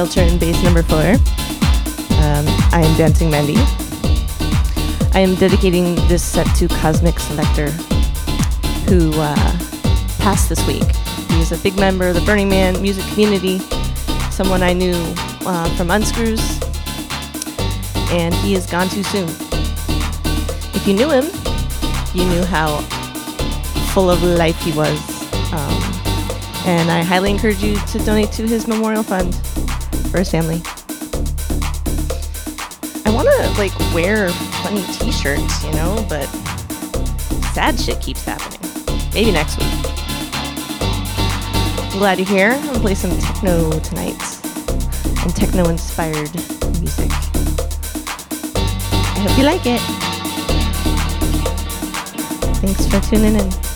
In Bass number four. Um, I am Dancing Mandy. I am dedicating this set to Cosmic Selector, who uh, passed this week. He is a big member of the Burning Man music community, someone I knew uh, from UnScruz, and he is gone too soon. If you knew him, you knew how full of life he was. Um, and I highly encourage you to donate to his memorial fund for his family. I want to like wear funny T-shirts, you know, but sad shit keeps happening. Maybe next week. Glad you're here. I'm gonna play some techno tonight and techno-inspired music. I hope you like it. Thanks for tuning in.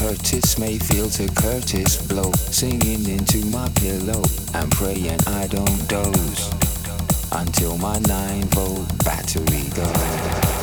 Curtis Mayfield to Kurtis Blow. Singing into my pillow. I'm praying I don't doze. Until my 9 volt battery goes.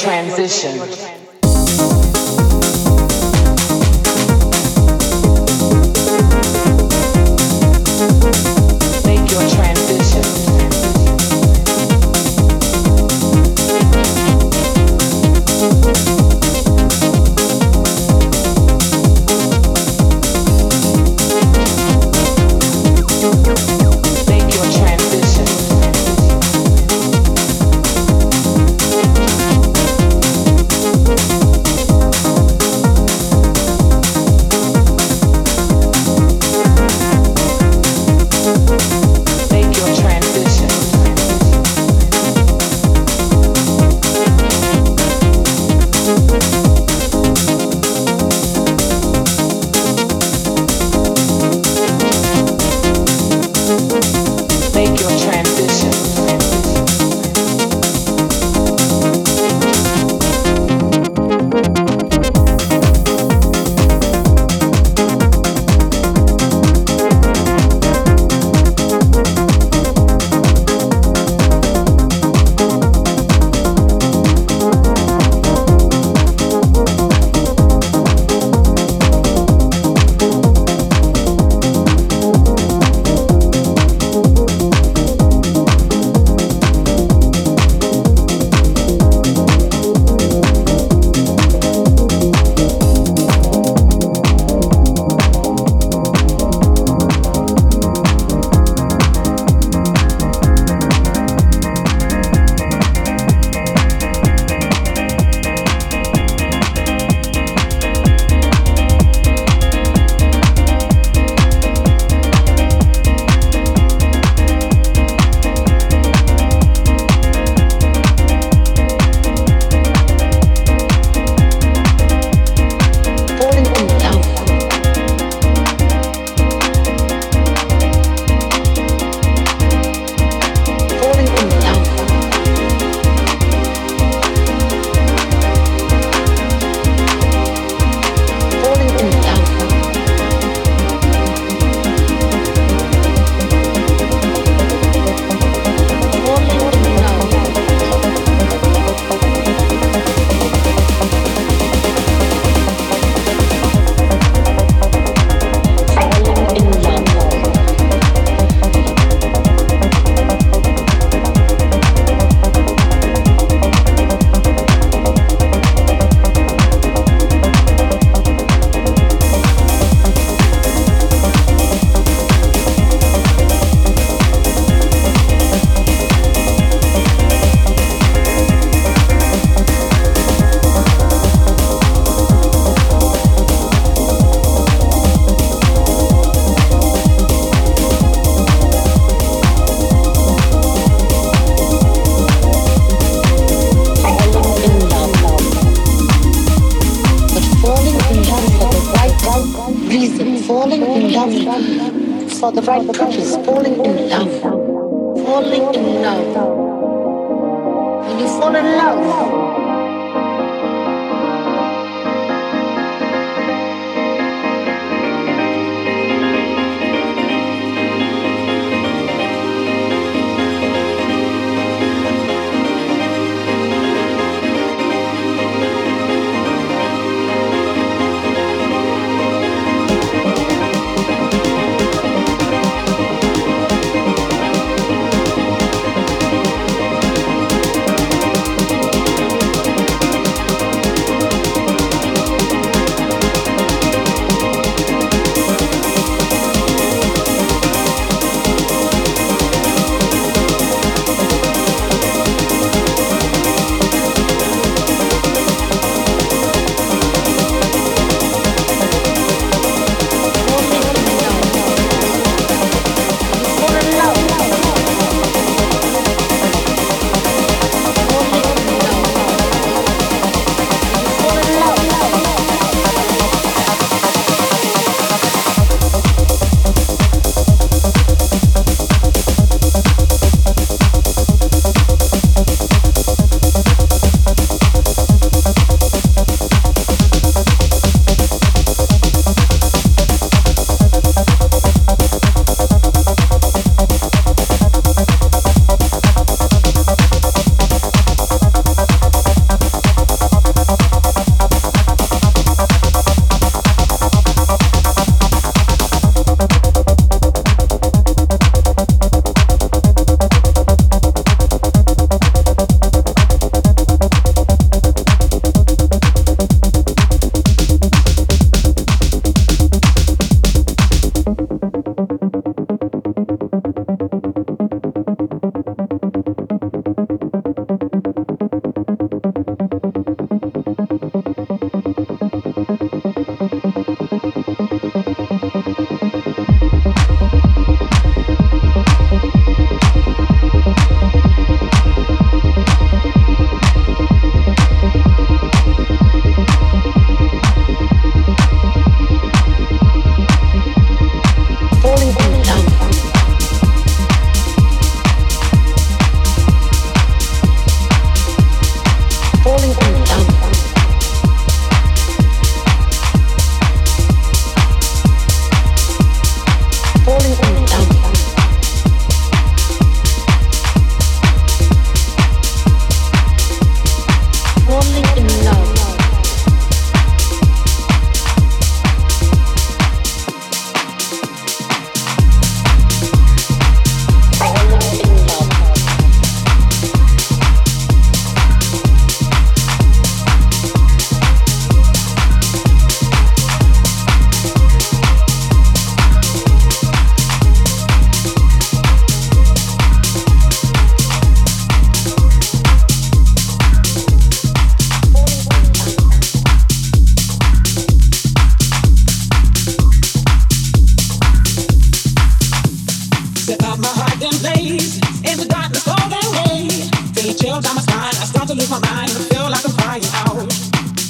Transition.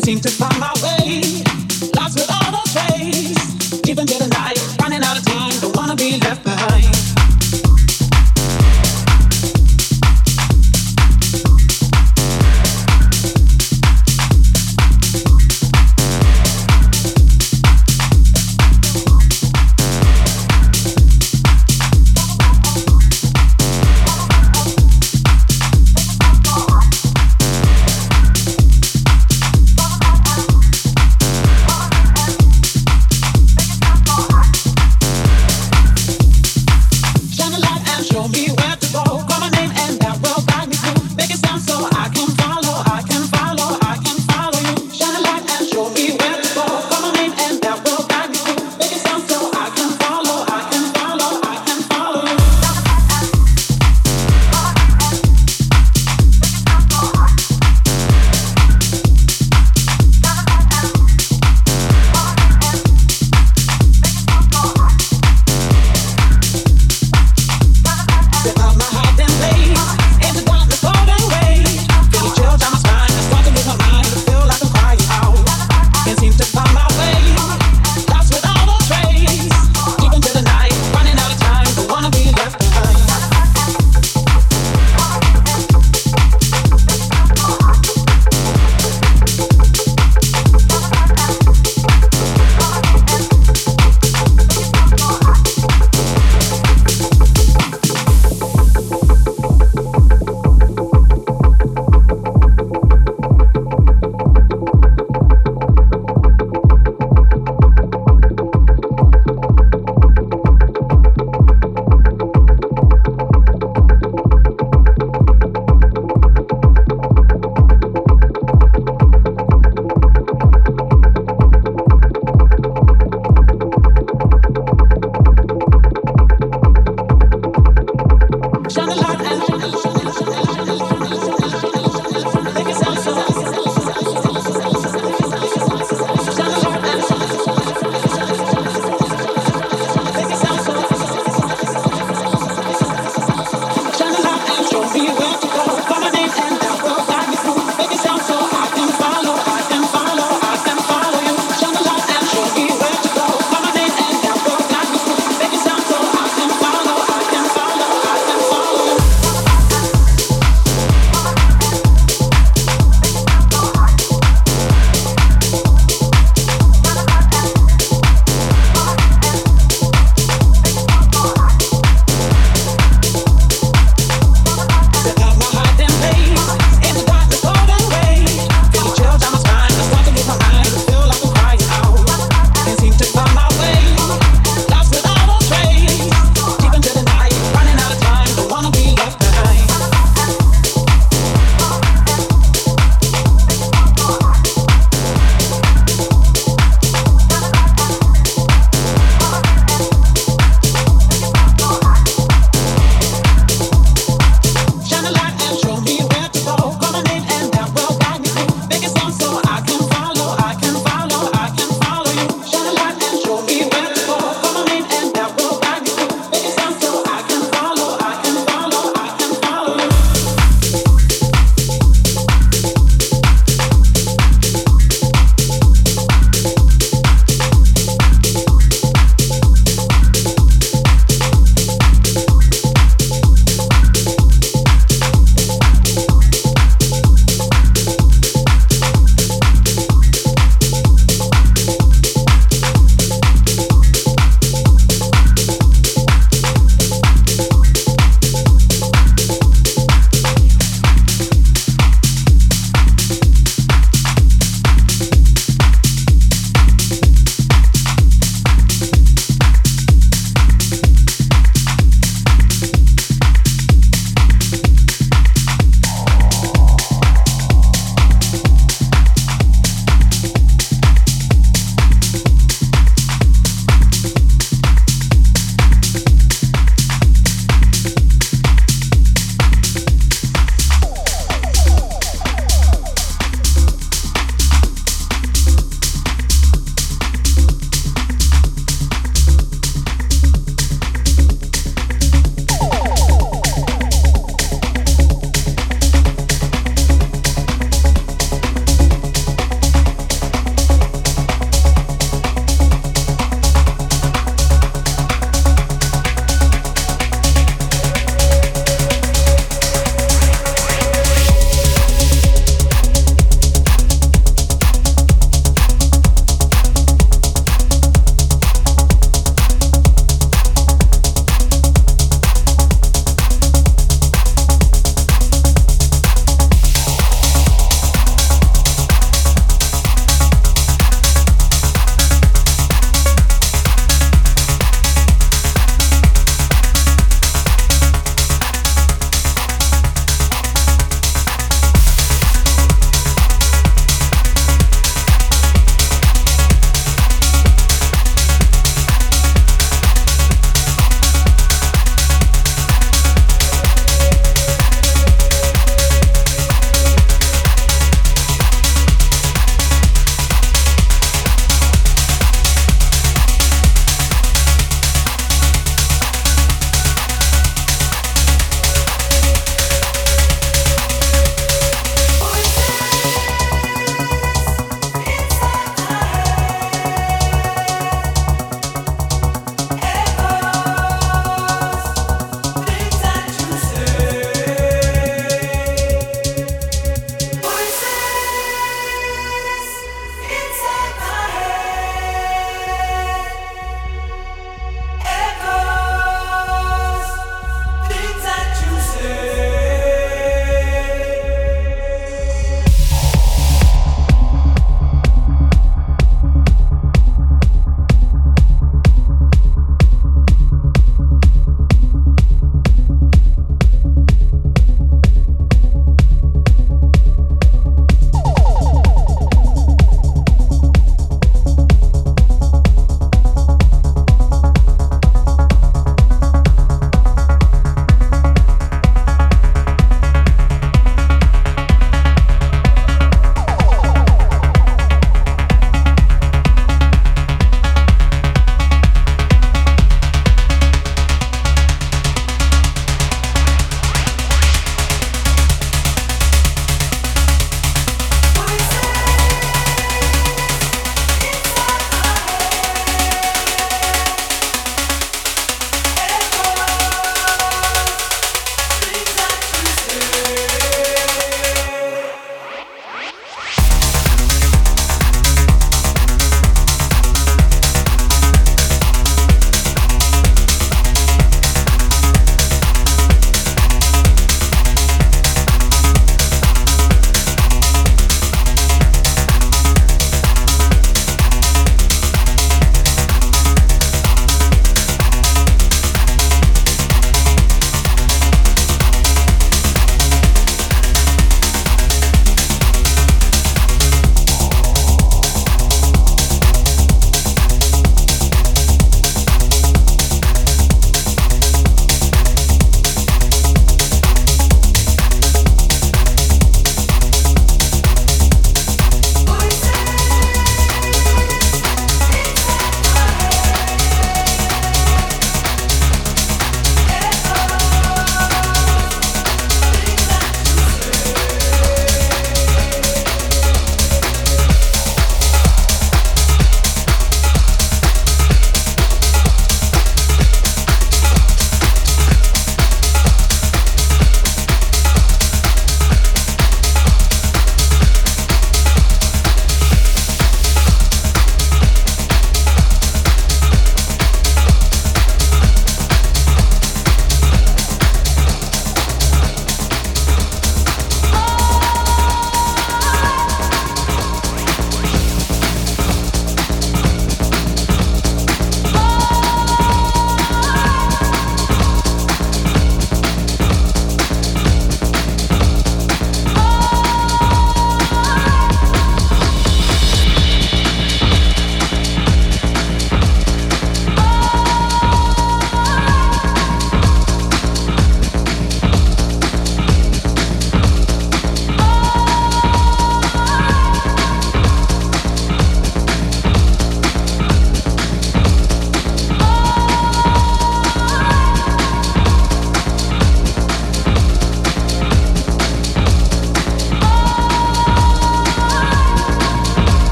seem to find out.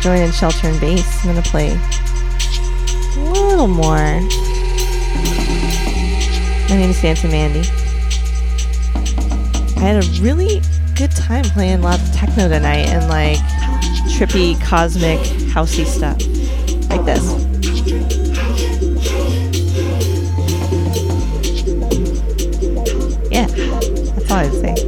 For joining Shelter in Bass. I'm gonna play a little more. My name is Dancing Mandy. I had a really good time playing lots of techno tonight and like trippy, cosmic, housey stuff like this. Yeah, that's all I'd say.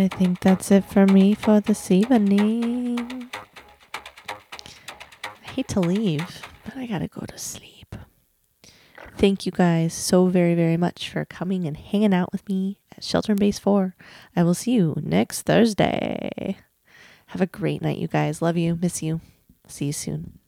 I think that's it for me for this evening. I hate to leave, but I gotta go to sleep. Thank you guys so very, very much for coming and hanging out with me at Shelter in Bass 4. I will see you next Thursday. Have a great night, you guys. Love you. Miss you. See you soon.